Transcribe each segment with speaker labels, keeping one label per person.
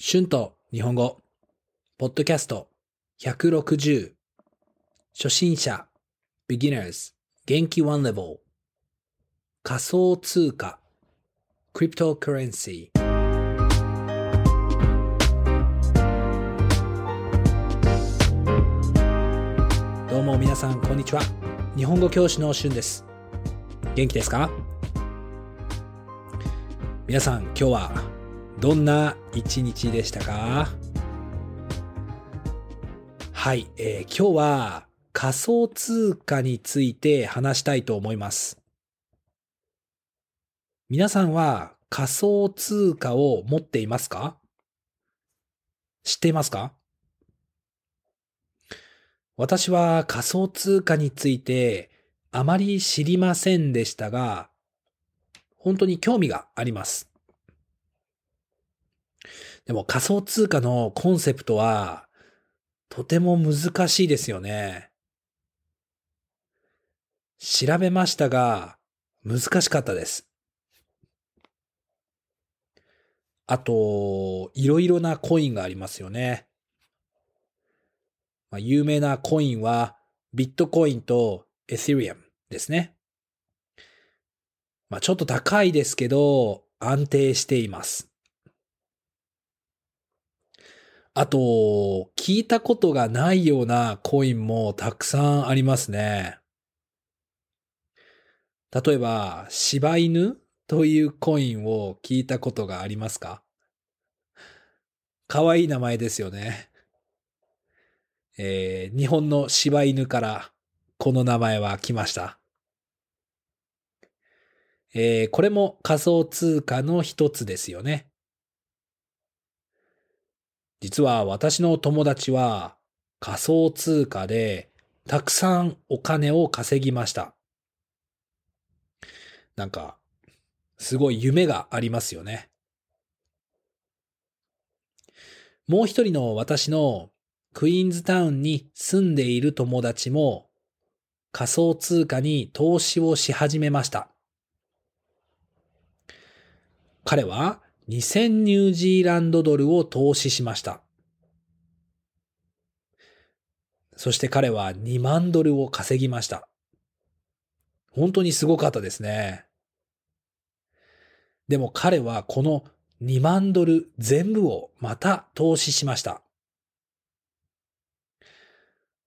Speaker 1: 春と日本語、ポッドキャスト。160、初心者、beginners、元気 one level、仮想通貨、cryptocurrency。どうも皆さん、こんにちは。日本語教師の春です。元気ですか？皆さん、今日はどんな一日でしたか？はい、えー今日は仮想通貨について話したいと思います。皆さんは仮想通貨を持っていますか？知っていますか？私は仮想通貨についてあまり知りませんでしたが、本当に興味があります。でも仮想通貨のコンセプトはとても難しいですよね。調べましたが難しかったです。あと、いろいろなコインがありますよね。まあ、有名なコインはビットコインとエセリアムですね。まあ、ちょっと高いですけど安定しています。あと、聞いたことがないようなコインもたくさんありますね。例えば、柴犬というコインを聞いたことがありますか？かわいい名前ですよね。えー日本の柴犬からこの名前は来ました。えーこれも仮想通貨の一つですよね。実は私の友達は仮想通貨でたくさんお金を稼ぎました。なんか、すごい夢がありますよね。もう一人の私のクイーンズタウンに住んでいる友達も仮想通貨に投資をし始めました。彼は2000ニュージーランドドルを投資しました。そして彼は2万ドルを稼ぎました。本当にすごかったですね。でも彼はこの2万ドル全部をまた投資しました。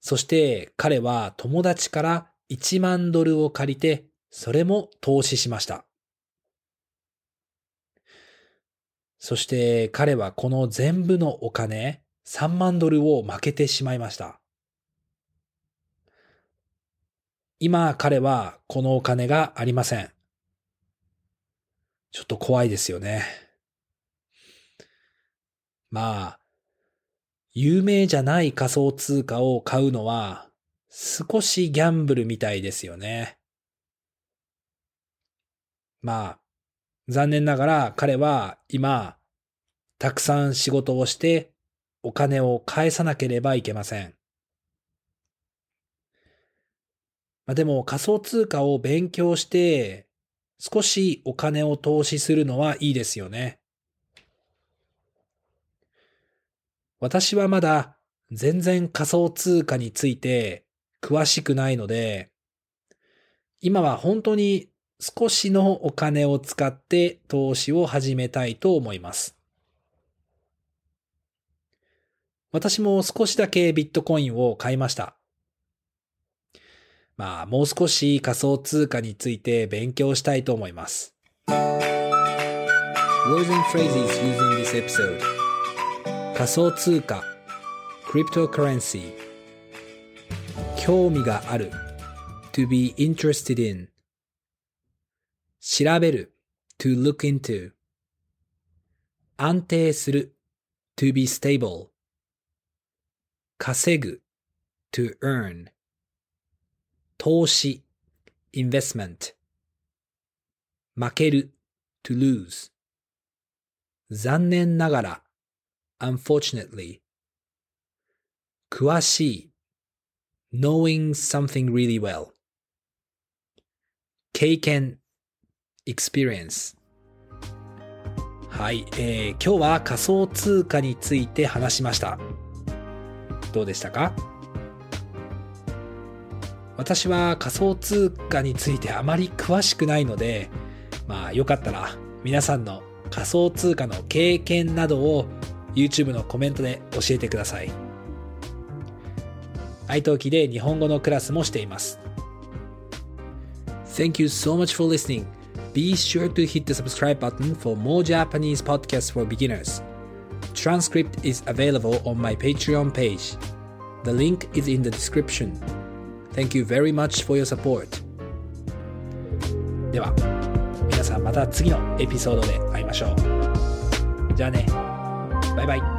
Speaker 1: そして彼は友達から1万ドルを借りてそれも投資しました。そして彼はこの全部のお金3万ドルを負けてしまいました。今彼はこのお金がありません。ちょっと怖いですよね。まあ、有名じゃない仮想通貨を買うのは少しギャンブルみたいですよね。まあ、残念ながら彼は今、たくさん仕事をしてお金を返さなければいけません。まあ、でも仮想通貨を勉強して少しお金を投資するのはいいですよね。私はまだ全然仮想通貨について詳しくないので、今は本当に少しのお金を使って投資を始めたいと思います。私も少しだけビットコインを買いました。まあ、もう少し仮想通貨について勉強したいと思います。Words and phrases using this episode 仮想通貨 cryptocurrency 興味がある to be interested in 調べる to look into 安定する to be stable 稼ぐ to earn 投資 investment 負ける to lose 残念ながら unfortunately 詳しい knowing something really well 経験 Experience はい、えー、今日は仮想通貨について話しました。どうでしたか？私は仮想通貨についてあまり詳しくないので、まあよかったら皆さんの仮想通貨の経験などを YouTube のコメントで教えてください。iTalki で日本語のクラスもしています。Thank you so much for listening. Be sure to hit the subscribe button for more Japanese podcasts for beginners. Transcript is available on my Patreon page. The link is in the description. Thank you very much for your support. では、皆さんまた次のエピソードで会いましょう。じゃあね。バイバイ。